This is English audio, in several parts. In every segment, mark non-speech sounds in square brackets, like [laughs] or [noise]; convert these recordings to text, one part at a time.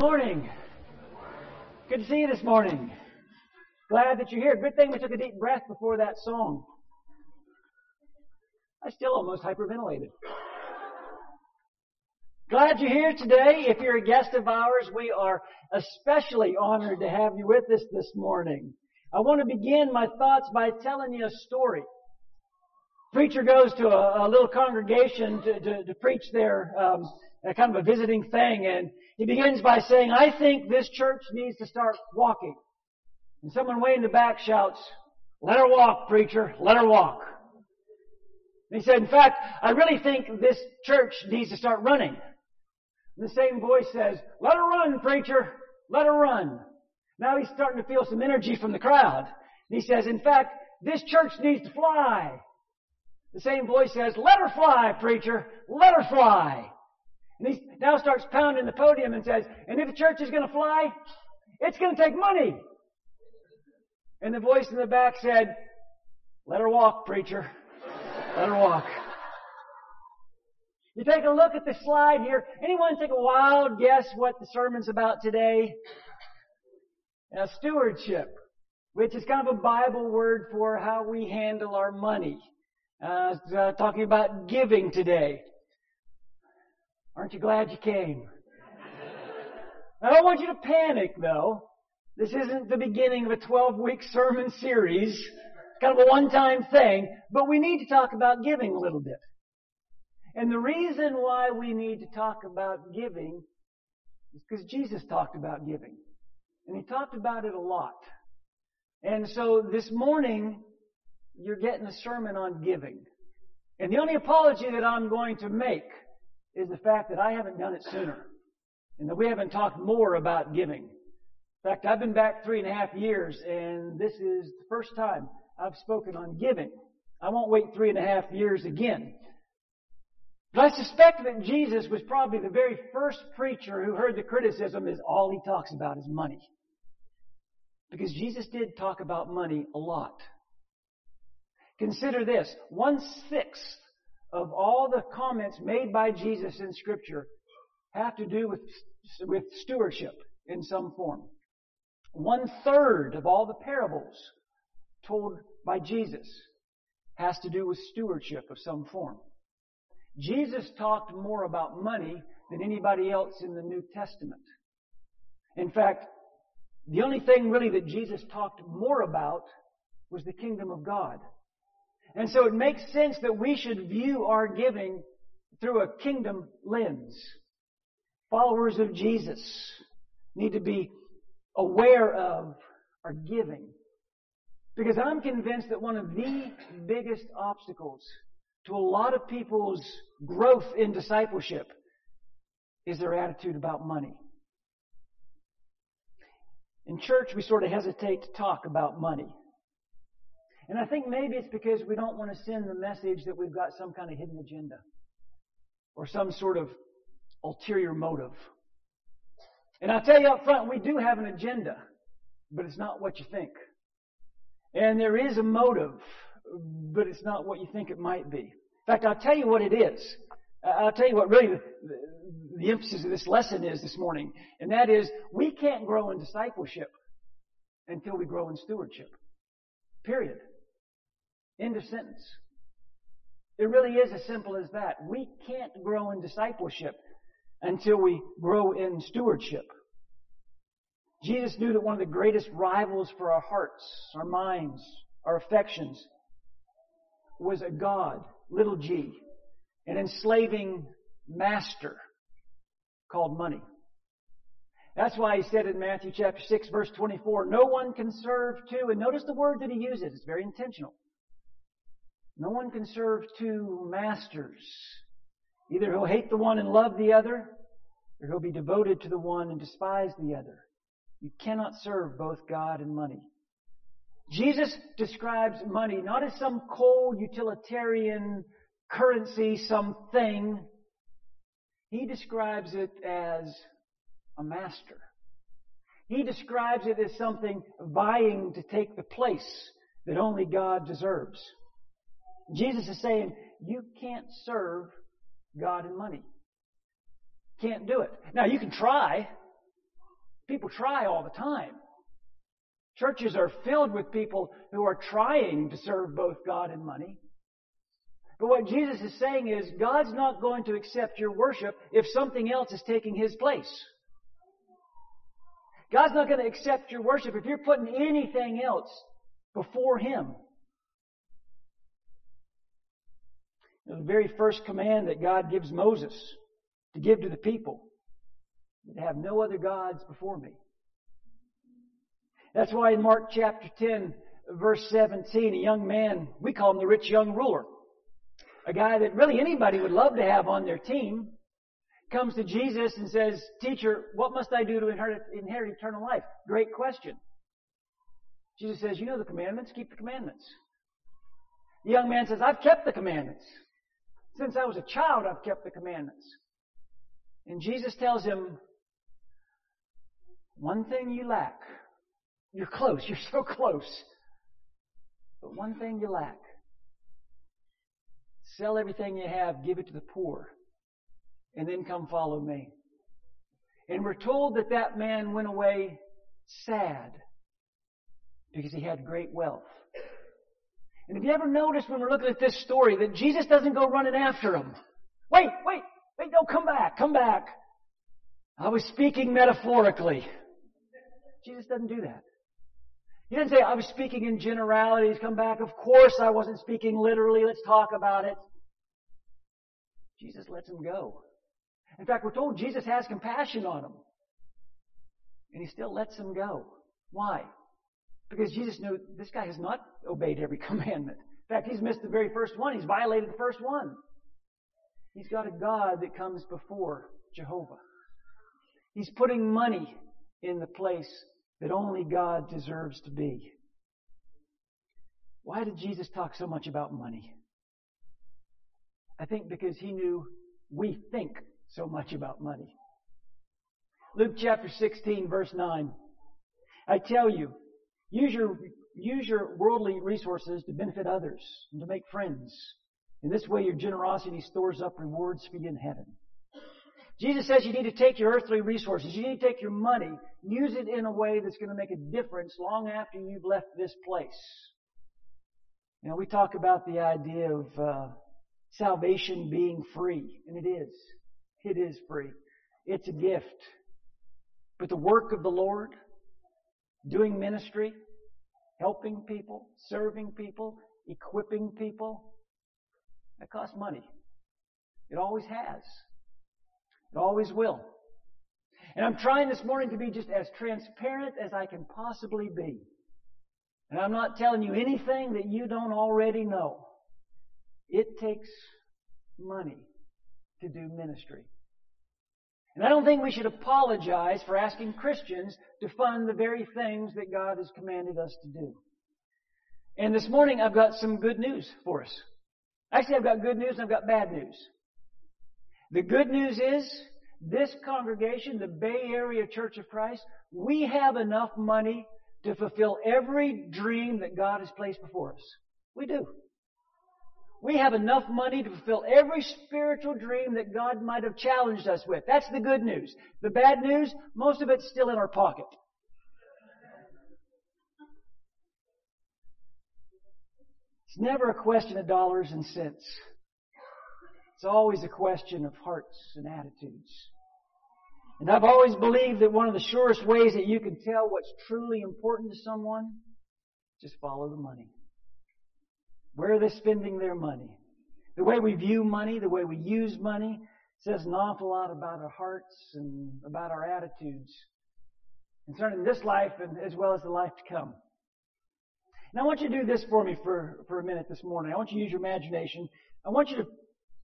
morning. Good to see you this morning. Glad that you're here. Good thing we took a deep breath before that song. I still almost hyperventilated. Glad you're here today. If you're a guest of ours, we are especially honored to have you with us this morning. I want to begin my thoughts by telling you a story. Preacher goes to a, a little congregation to, to, to preach their um, kind of a visiting thing, and he begins by saying, I think this church needs to start walking. And someone way in the back shouts, let her walk, preacher, let her walk. And he said, in fact, I really think this church needs to start running. And the same voice says, let her run, preacher, let her run. Now he's starting to feel some energy from the crowd. And he says, in fact, this church needs to fly. The same voice says, let her fly, preacher, let her fly. Now starts pounding the podium and says, and if the church is going to fly, it's going to take money. And the voice in the back said, let her walk, preacher. Let her walk. You take a look at the slide here. Anyone take a wild guess what the sermon's about today? Now, stewardship, which is kind of a Bible word for how we handle our money. Uh, uh, talking about giving today. Aren't you glad you came? I don't want you to panic though. This isn't the beginning of a 12 week sermon series. It's kind of a one time thing, but we need to talk about giving a little bit. And the reason why we need to talk about giving is because Jesus talked about giving. And he talked about it a lot. And so this morning, you're getting a sermon on giving. And the only apology that I'm going to make is the fact that I haven't done it sooner. And that we haven't talked more about giving. In fact, I've been back three and a half years, and this is the first time I've spoken on giving. I won't wait three and a half years again. But I suspect that Jesus was probably the very first preacher who heard the criticism is all he talks about is money. Because Jesus did talk about money a lot. Consider this. One sixth of all the comments made by Jesus in Scripture have to do with, with stewardship in some form. One third of all the parables told by Jesus has to do with stewardship of some form. Jesus talked more about money than anybody else in the New Testament. In fact, the only thing really that Jesus talked more about was the kingdom of God. And so it makes sense that we should view our giving through a kingdom lens. Followers of Jesus need to be aware of our giving. Because I'm convinced that one of the biggest obstacles to a lot of people's growth in discipleship is their attitude about money. In church, we sort of hesitate to talk about money. And I think maybe it's because we don't want to send the message that we've got some kind of hidden agenda or some sort of ulterior motive. And I'll tell you up front, we do have an agenda, but it's not what you think. And there is a motive, but it's not what you think it might be. In fact, I'll tell you what it is. I'll tell you what really the, the, emphasis of this lesson is this morning, and that is we can't grow in discipleship until we grow in stewardship. Period. End of sentence. It really is as simple as that. We can't grow in discipleship until we grow in stewardship. Jesus knew that one of the greatest rivals for our hearts, our minds, our affections was a God, little g, an enslaving master called money. That's why he said in Matthew chapter 6 verse 24, no one can serve two, and notice the word that he uses, it's very intentional. No one can serve two masters. Either he'll hate the one and love the other, or he'll be devoted to the one and despise the other. You cannot serve both God and money. Jesus describes money not as some cold utilitarian currency, something. He describes it as a master. He describes it as something vying to take the place that only God deserves. Jesus is saying, you can't serve God and money. Can't do it. Now you can try. People try all the time. Churches are filled with people who are trying to serve both God and money. But what Jesus is saying is God's not going to accept your worship if something else is taking His place. God's not going to accept your worship if you're putting anything else before Him. The very first command that God gives Moses to give to the people to have no other gods before me. That's why in Mark chapter 10, verse 17, a young man, we call him the rich young ruler, a guy that really anybody would love to have on their team, comes to Jesus and says, Teacher, what must I do to inherit, inherit eternal life? Great question. Jesus says, You know the commandments, keep the commandments. The young man says, I've kept the commandments. Since I was a child, I've kept the commandments. And Jesus tells him, One thing you lack. You're close. You're so close. But one thing you lack. Sell everything you have, give it to the poor, and then come follow me. And we're told that that man went away sad because he had great wealth. And have you ever noticed when we're looking at this story that Jesus doesn't go running after him? Wait, wait, wait, no, come back, come back. I was speaking metaphorically. Jesus doesn't do that. He didn't say, I was speaking in generalities, come back. Of course I wasn't speaking literally, let's talk about it. Jesus lets him go. In fact, we're told Jesus has compassion on him. And he still lets him go. Why? Because Jesus knew this guy has not obeyed every [laughs] commandment. In fact, he's missed the very first one. He's violated the first one. He's got a God that comes before Jehovah. He's putting money in the place that only God deserves to be. Why did Jesus talk so much about money? I think because he knew we think so much about money. Luke chapter 16 verse 9. I tell you, use your, use your worldly resources to benefit others and to make friends. In this way your generosity stores up rewards for you in heaven. Jesus says you need to take your earthly resources, you need to take your money, use it in a way that's going to make a difference long after you've left this place. Know, we talk about the idea of uh, salvation being free, and it is. It is free. It's a gift. But the work of the Lord, doing ministry, helping people, serving people, equipping people, that costs money. It always has. It always will. And I'm trying this morning to be just as transparent as I can possibly be. And I'm not telling you anything that you don't already know. It takes money to do ministry. And I don't think we should apologize for asking Christians to fund the very things that God has commanded us to do. And this morning I've got some good news for us. Actually, I've got good news and I've got bad news. The good news is this congregation, the Bay Area Church of Christ, we have enough money to fulfill every dream that God has placed before us. We do. We have enough money to fulfill every spiritual dream that God might have challenged us with. That's the good news. The bad news, most of it's still in our pocket. It's never a question of dollars and cents. It's always a question of hearts and attitudes. And I've always believed that one of the surest ways that you can tell what's truly important to someone, just follow the money. Where are they spending their money? The way we view money, the way we use money, says an awful lot about our hearts and about our attitudes concerning this life and as well as the life to come. Now I want you to do this for me for, for a minute this morning. I want you to use your imagination. I want you to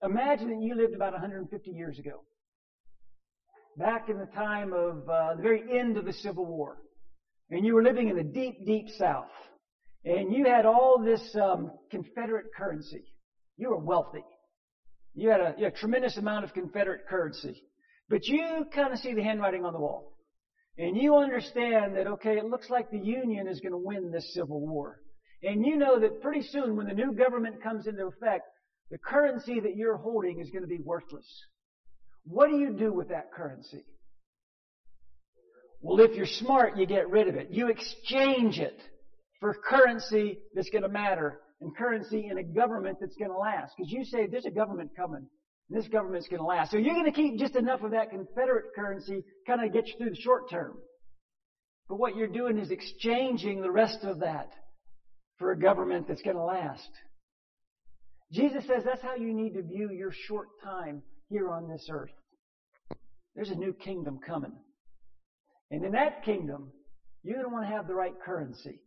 Imagine that you lived about 150 years ago. Back in the time of uh, the very end of the Civil War. And you were living in the deep, deep South. And you had all this um, Confederate currency. You were wealthy. You had, a, you had a tremendous amount of Confederate currency. But you kind of see the handwriting on the wall. And you understand that, okay, it looks like the Union is going to win this Civil War. And you know that pretty soon when the new government comes into effect, the currency that you're holding is going to be worthless. What do you do with that currency? Well, if you're smart, you get rid of it. You exchange it for currency that's going to matter and currency in a government that's going to last. Because you say there's a government coming. And this government's going to last. So you're going to keep just enough of that Confederate currency kind of get you through the short term. But what you're doing is exchanging the rest of that for a government that's going to last. Jesus says that's how you need to view your short time here on this earth. There's a new kingdom coming. And in that kingdom, you're going to want to have the right currency.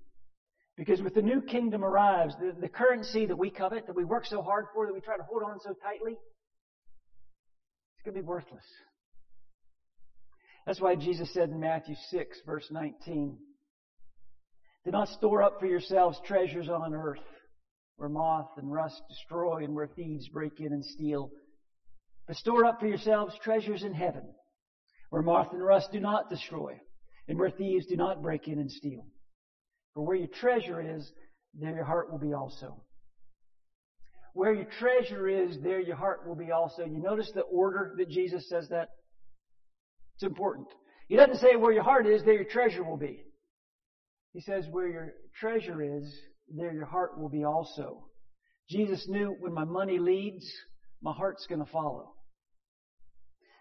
Because with the new kingdom arrives, the, the currency that we covet, that we work so hard for, that we try to hold on so tightly, it's going to be worthless. That's why Jesus said in Matthew 6, verse 19, Do not store up for yourselves treasures on earth, where moth and rust destroy and where thieves break in and steal. But store up for yourselves treasures in heaven, where moth and rust do not destroy, and where thieves do not break in and steal. For where your treasure is, there your heart will be also. Where your treasure is, there your heart will be also. You notice the order that Jesus says that? It's important. He doesn't say where your heart is, there your treasure will be. He says where your treasure is, there your heart will be also. Jesus knew when my money leads, my heart's going to follow.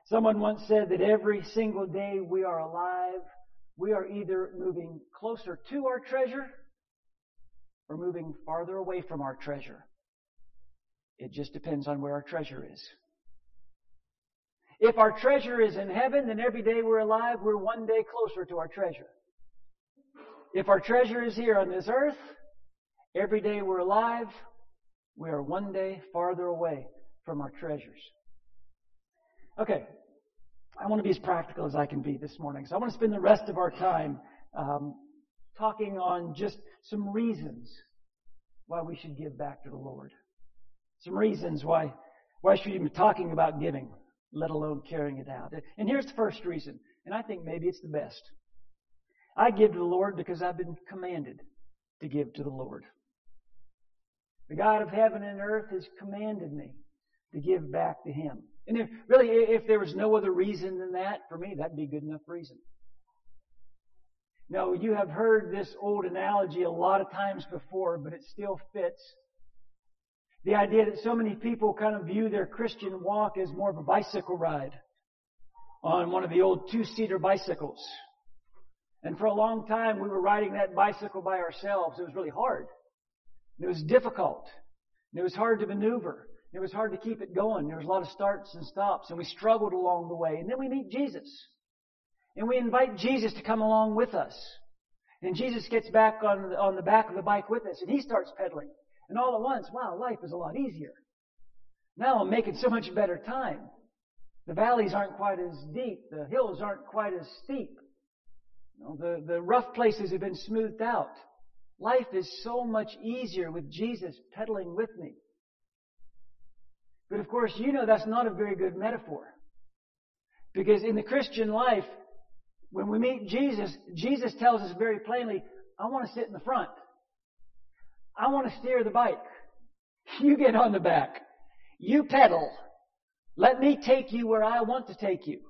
Someone once said that every single day we are alive, we are either moving closer to our treasure or moving farther away from our treasure. It just depends on where our treasure is. If our treasure is in heaven, then every day we're alive, we're one day closer to our treasure. If our treasure is here on this earth, every day we're alive, we are one day farther away from our treasures. Okay, I want to be as practical as I can be this morning. So I want to spend the rest of our time um, talking on just some reasons why we should give back to the Lord. Some reasons why why should we be talking about giving, let alone carrying it out. And here's the first reason, and I think maybe it's the best. I give to the Lord because I've been commanded to give to the Lord. The God of heaven and earth has commanded me to give back to Him. And if, really, if there was no other reason than that, for me, that'd be good enough reason. No, you have heard this old analogy a lot of times before, but it still fits. The idea that so many people kind of view their Christian walk as more of a bicycle ride on one of the old two-seater bicycles. And for a long time, we were riding that bicycle by ourselves. It was really hard. It was difficult. It was hard to maneuver. It was hard to keep it going. There was a lot of starts and stops, and we struggled along the way. And then we meet Jesus. And we invite Jesus to come along with us. And Jesus gets back on the, on the back of the bike with us, and he starts pedaling. And all at once, wow, life is a lot easier. Now I'm making so much better time. The valleys aren't quite as deep. The hills aren't quite as steep. You know, the, the rough places have been smoothed out. Life is so much easier with Jesus pedaling with me. But of course, you know that's not a very good metaphor. Because in the Christian life, when we meet Jesus, Jesus tells us very plainly, I want to sit in the front. I want to steer the bike. [laughs] You get on the back. You pedal. Let me take you where I want to take you.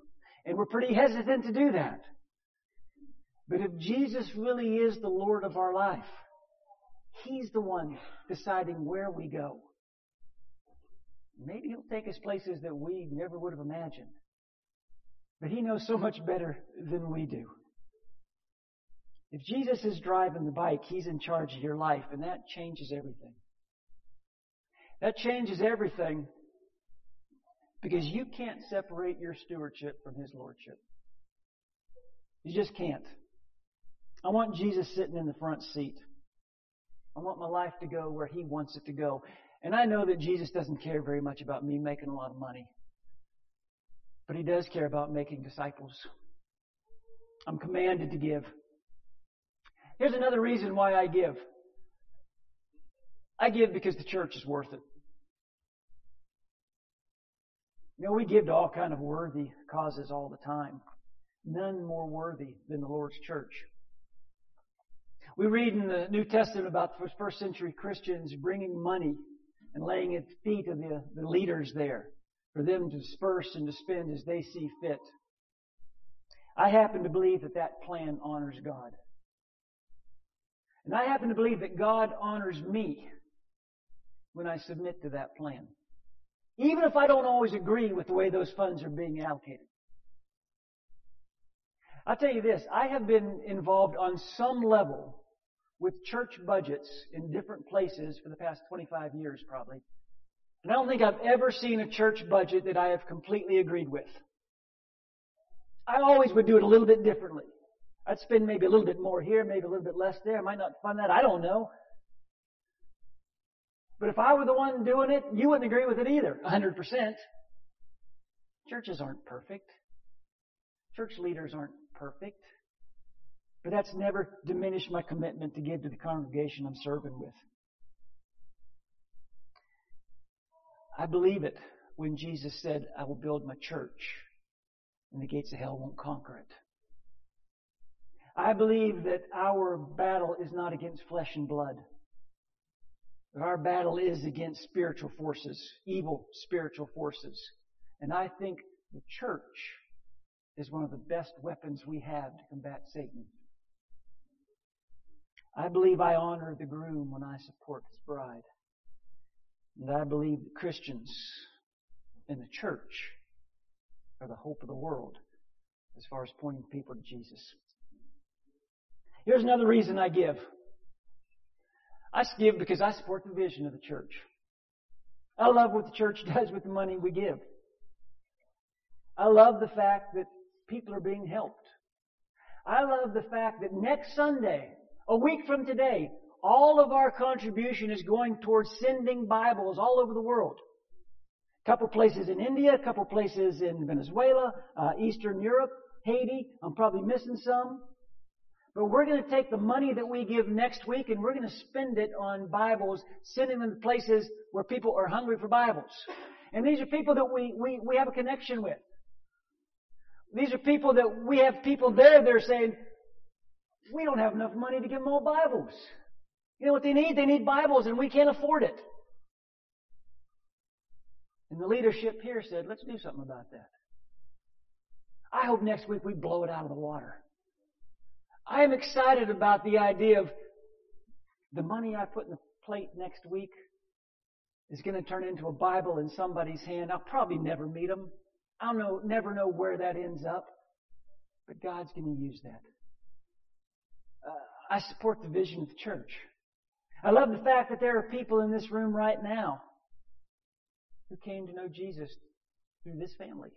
And we're pretty hesitant to do that. But if Jesus really is the Lord of our life, He's the one deciding where we go. Maybe He'll take us places that we never would have imagined. But He knows so much better than we do. If Jesus is driving the bike, He's in charge of your life, and that changes everything. That changes everything because you can't separate your stewardship from His Lordship. You just can't. I want Jesus sitting in the front seat. I want my life to go where He wants it to go. And I know that Jesus doesn't care very much about me making a lot of money. But He does care about making disciples. I'm commanded to give. Here's another reason why I give. I give because the church is worth it. You know, we give to all kind of worthy causes all the time. None more worthy than the Lord's church. We read in the New Testament about the first century Christians bringing money and laying at the feet of the, the leaders there for them to disperse and to spend as they see fit. I happen to believe that that plan honors God. And I happen to believe that God honors me when I submit to that plan. Even if I don't always agree with the way those funds are being allocated. I'll tell you this, I have been involved on some level with church budgets in different places for the past 25 years probably. And I don't think I've ever seen a church budget that I have completely agreed with. I always would do it a little bit differently. I'd spend maybe a little bit more here, maybe a little bit less there. I might not fund that. I don't know. But if I were the one doing it, you wouldn't agree with it either, 100%. Churches aren't perfect. Church leaders aren't perfect. But that's never diminished my commitment to give to the congregation I'm serving with. I believe it when Jesus said, I will build my church and the gates of hell won't conquer it. I believe that our battle is not against flesh and blood. Our battle is against spiritual forces, evil spiritual forces. And I think the church is one of the best weapons we have to combat Satan. I believe I honor the groom when I support his bride. And I believe that Christians in the church are the hope of the world as far as pointing people to Jesus. Here's another reason I give. I give because I support the vision of the church. I love what the church [laughs] does with the money we give. I love the fact that people are being helped. I love the fact that next Sunday, a week from today, all of our contribution is going towards sending Bibles all over the world. A couple places in India, a couple places in Venezuela, uh, Eastern Europe, Haiti. I'm probably missing some. But we're going to take the money that we give next week and we're going to spend it on Bibles, sending them to places where people are hungry for Bibles. And these are people that we, we, we have a connection with. These are people that we have people there, they're saying, we don't have enough money to give them all Bibles. You know what they need? They need Bibles and we can't afford it. And the leadership here said, let's do something about that. I hope next week we blow it out of the water. I am excited about the idea of the money I put in the plate next week is going to turn into a Bible in somebody's hand. I'll probably never meet them. I'll know, never know where that ends up. But God's going to use that. Uh, I support the vision of the church. I love the fact that there are people in this room right now who came to know Jesus through this family,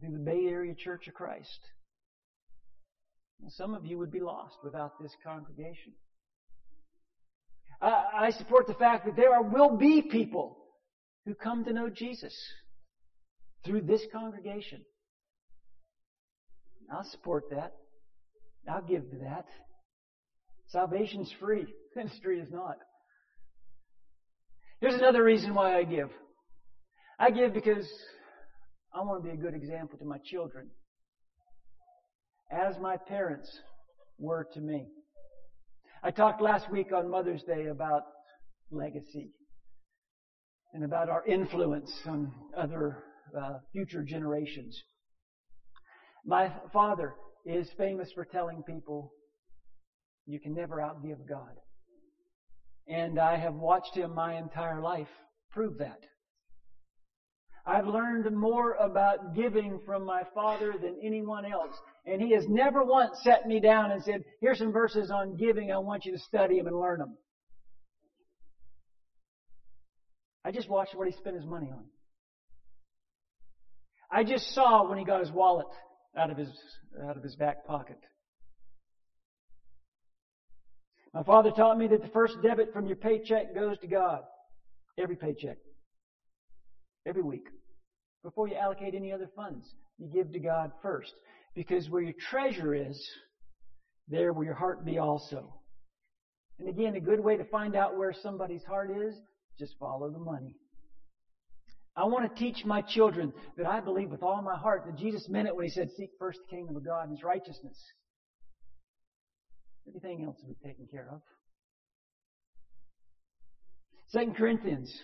through the Bay Area Church of Christ. And some of you would be lost without this congregation. I, I support the fact that there are, will be people who come to know Jesus through this congregation. I'll support that. I'll give to that. Salvation's free. [laughs] Ministry is not. Here's another reason why I give. I give because I want to be a good example to my children as my parents were to me. I talked last week on Mother's Day about legacy and about our influence on other uh, future generations. My father is famous for telling people you can never outgive God. And I have watched him my entire life prove that. I've learned more about giving from my father than anyone else. And he has never once set me down and said, here's some verses on giving. I want you to study them and learn them. I just watched what he spent his money on. I just saw when he got his wallet out of his, out of his back pocket. My father taught me that the first debit from your paycheck goes to God. Every paycheck every week. Before you allocate any other funds, you give to God first. Because where your treasure is, there will your heart be also. And again, a good way to find out where somebody's heart is, just follow the money. I want to teach my children that I believe with all my heart that Jesus meant it when he said, seek first the kingdom of God and his righteousness. Everything else will be taken care of. Second Corinthians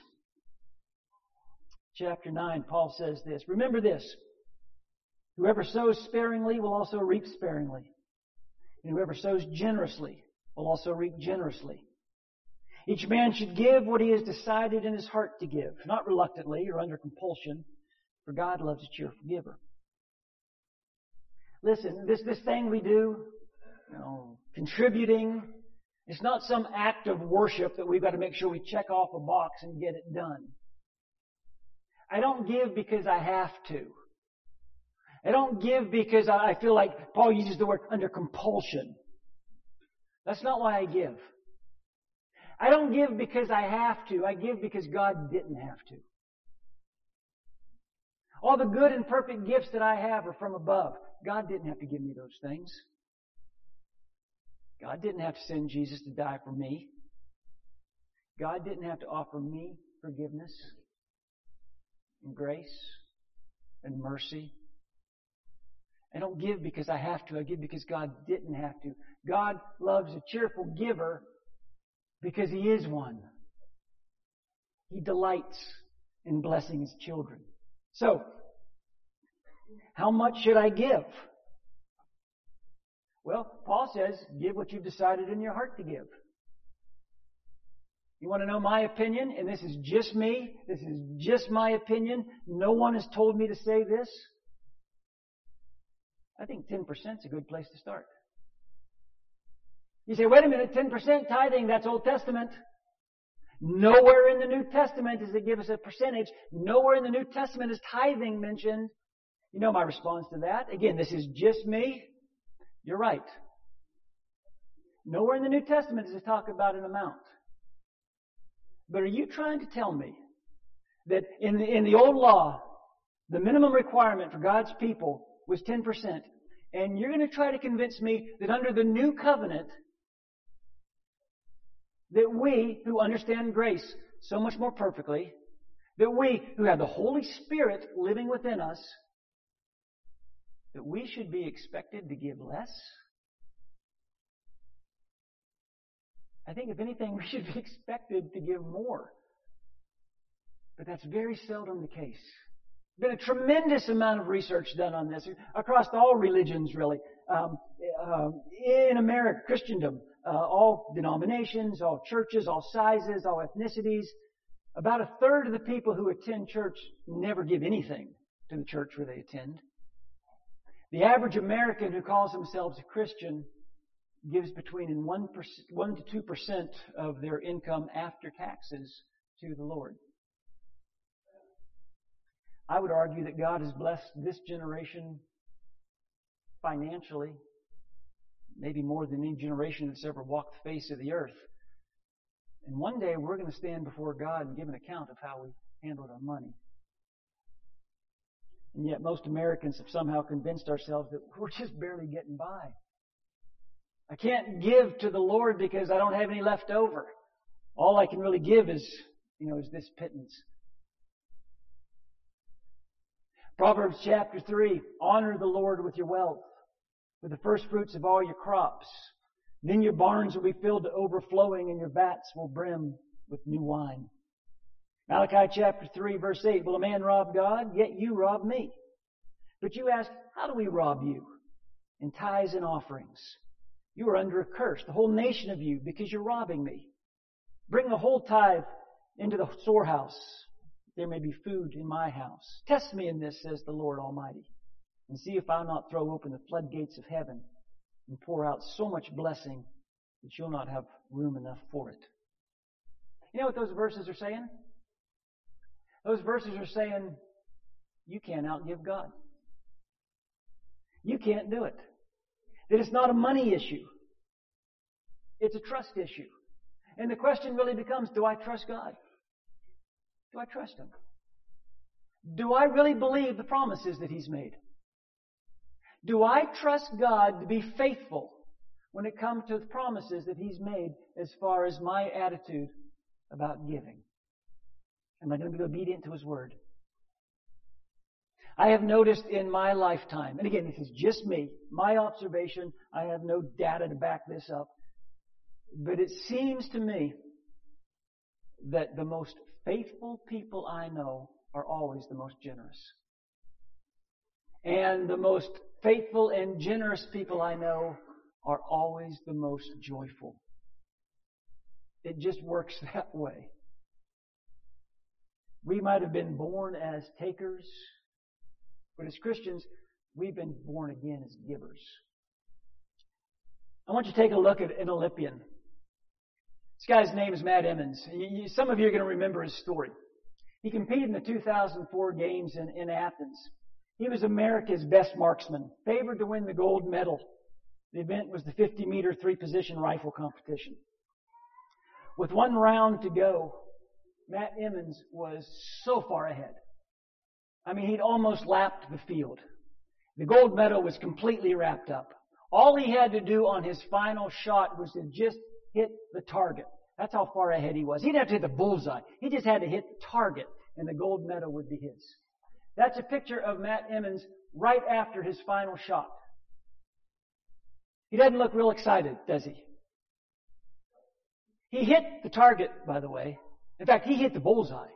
chapter 9, Paul says this. Remember this. Whoever sows sparingly will also reap sparingly. And whoever sows generously will also reap generously. Each man should give what he has decided in his heart to give, not reluctantly or under compulsion, for God loves a cheerful giver. Listen, this, this thing we do, you know, contributing, it's not some act of worship that we've got to make sure we check off a box and get it done. I don't give because I have to. I don't give because I feel like Paul uses the word under compulsion. That's not why I give. I don't give because I have to. I give because God didn't have to. All the good and perfect gifts that I have are from above. God didn't have to give me those things. God didn't have to send Jesus to die for me. God didn't have to offer me forgiveness and grace and mercy. I don't give because I have to. I give because God didn't have to. God loves a cheerful giver because He is one. He delights in blessing His children. So, how much should I give? Well, Paul says, give what you've decided in your heart to give. You want to know my opinion? And this is just me. This is just my opinion. No one has told me to say this. I think 10% is a good place to start. You say, wait a minute, 10% tithing, that's Old Testament. Nowhere in the New Testament does it give us a percentage. Nowhere in the New Testament is tithing mentioned. You know my response to that. Again, this is just me. You're right. Nowhere in the New Testament does it talk about an amount. But are you trying to tell me that in the, in the old law, the minimum requirement for God's people was 10%, and you're going to try to convince me that under the new covenant, that we who understand grace so much more perfectly, that we who have the Holy Spirit living within us, that we should be expected to give less? I think, if anything, [laughs] we should be expected to give more. But that's very seldom the case. There's been a tremendous amount of research done on this across all religions, really. Um, uh, in America, Christendom, uh, all denominations, all churches, all sizes, all ethnicities. About a third of the people who attend church never give anything to the church where they attend. The average American who calls themselves a Christian gives between 1, 1 to 2% of their income after taxes to the Lord. I would argue that God has blessed this generation financially, maybe more than any generation that's ever walked the face of the earth. And one day we're going to stand before God and give an account of how we handled our money. And yet most Americans have somehow convinced ourselves that we're just barely getting by. I can't give to the Lord because I don't have any left over. All I can really give is, you know, is this pittance. Proverbs chapter 3, honor the Lord with your wealth, with the first fruits of all your crops. Then your barns will be filled to overflowing and your vats will brim with new wine. Malachi chapter 3 verse 8, will a man rob God? Yet you rob me. But you ask, how do we rob you? In tithes and offerings. You are under a curse, the whole nation of you, because you're robbing me. Bring the whole tithe into the storehouse. There may be food in my house. Test me in this, says the Lord Almighty, and see if I'll not throw open the floodgates of heaven and pour out so much blessing that you'll not have room enough for it. You know what those verses are saying? Those verses are saying, you can't outgive God. You can't do it. That it's not a money issue. It's a trust issue. And the question really becomes, do I trust God? Do I trust Him? Do I really believe the promises that He's made? Do I trust God to be faithful when it comes to the promises that He's made as far as my attitude about giving? Am I going to be obedient to His Word? I have noticed in my lifetime, and again, this is just me, my observation, I have no data to back this up, but it seems to me that the most faithful people I know are always the most generous. And the most faithful and generous people I know are always the most joyful. It just works [laughs] that way. We might have been born as takers, but as Christians, we've been born again as givers. I want you to take a look at an Olympian. This guy's name is Matt Emmons. some of you are going to remember his story. He competed in the 2004 games in, in Athens. He was America's best marksman, favored to win the gold medal. The event was the 50 meter three position rifle competition. With one round to go, Matt Emmons was so far ahead. I mean, he'd almost lapped the field. The gold medal was completely wrapped up. All he had to do on his final shot was to just hit the target. That's how far ahead he was. He didn't have to hit the bullseye. He just had to hit the target, and the gold medal would be his. That's a picture of Matt Emmons right after his final shot. He doesn't look real excited, does he? He hit the target, by the way. In fact, he hit the bullseye.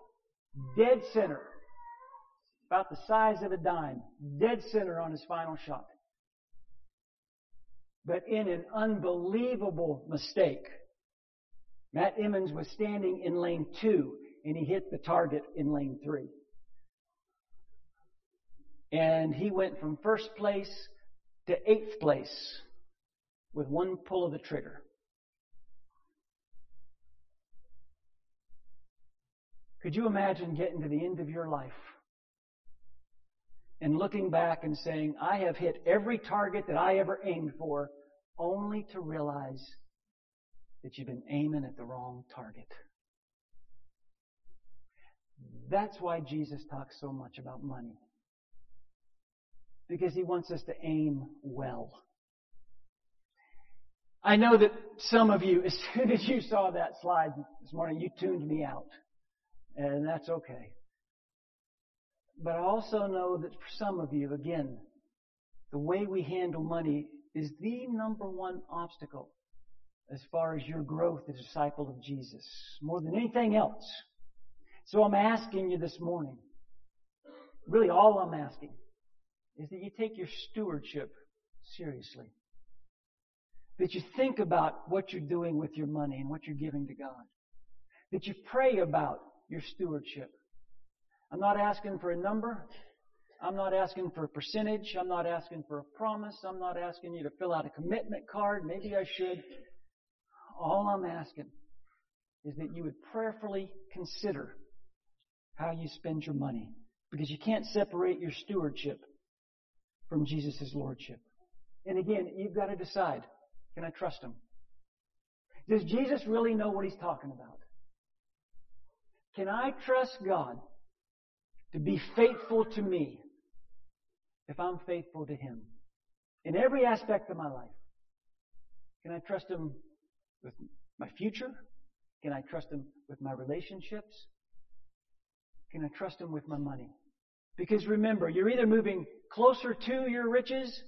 Dead center. About the size of a dime. Dead center on his final shot. But in an unbelievable mistake, Matt Emmons was standing in lane two and he hit the target in lane three. And he went from first place to eighth place with one pull of the trigger. Could you imagine getting to the end of your life and looking back and saying, I have hit every target that I ever aimed for, only to realize that you've been aiming at the wrong target? That's why Jesus talks so much about money. Because he wants us to aim well. I know that some of you, [laughs] as soon as you saw that slide this morning, you tuned me out and that's okay. But I also know that for some of you, again, the way we handle money is the number one obstacle as far as your growth as a disciple of Jesus, more than anything else. So I'm asking you this morning, really all I'm asking, is that you take your stewardship seriously. That you think about what you're doing with your money and what you're giving to God. That you pray about your stewardship. I'm not asking for a number. I'm not asking for a percentage. I'm not asking for a promise. I'm not asking you to fill out a commitment card. Maybe I should. All I'm asking is that you would prayerfully consider how you spend your money. Because you can't separate your stewardship from Jesus' lordship. And again, you've got to decide, can I trust him? Does Jesus really know what he's talking about? Can I trust God to be faithful to me if I'm faithful to Him in every aspect of my life? Can I trust Him with my future? Can I trust Him with my relationships? Can I trust Him with my money? Because remember, you're either moving closer to your riches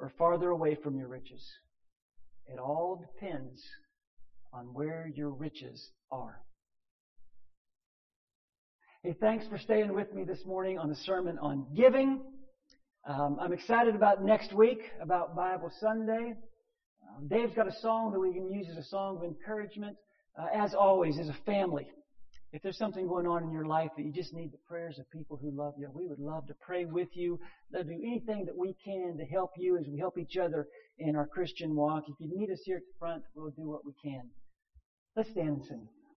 or farther away from your riches. It all depends on where your riches are. Hey, thanks for staying with me this morning on the sermon on giving. Um, I'm excited about next week, about Bible Sunday. Um, Dave's got a song that we can use as a song of encouragement. Uh, as always, as a family, if there's something going on in your life that you just need the prayers of people who love you, we would love to pray with you. To do anything that we can to help you as we help each other in our Christian walk. If you need us here at the front, we'll do what we can. Let's stand and sing.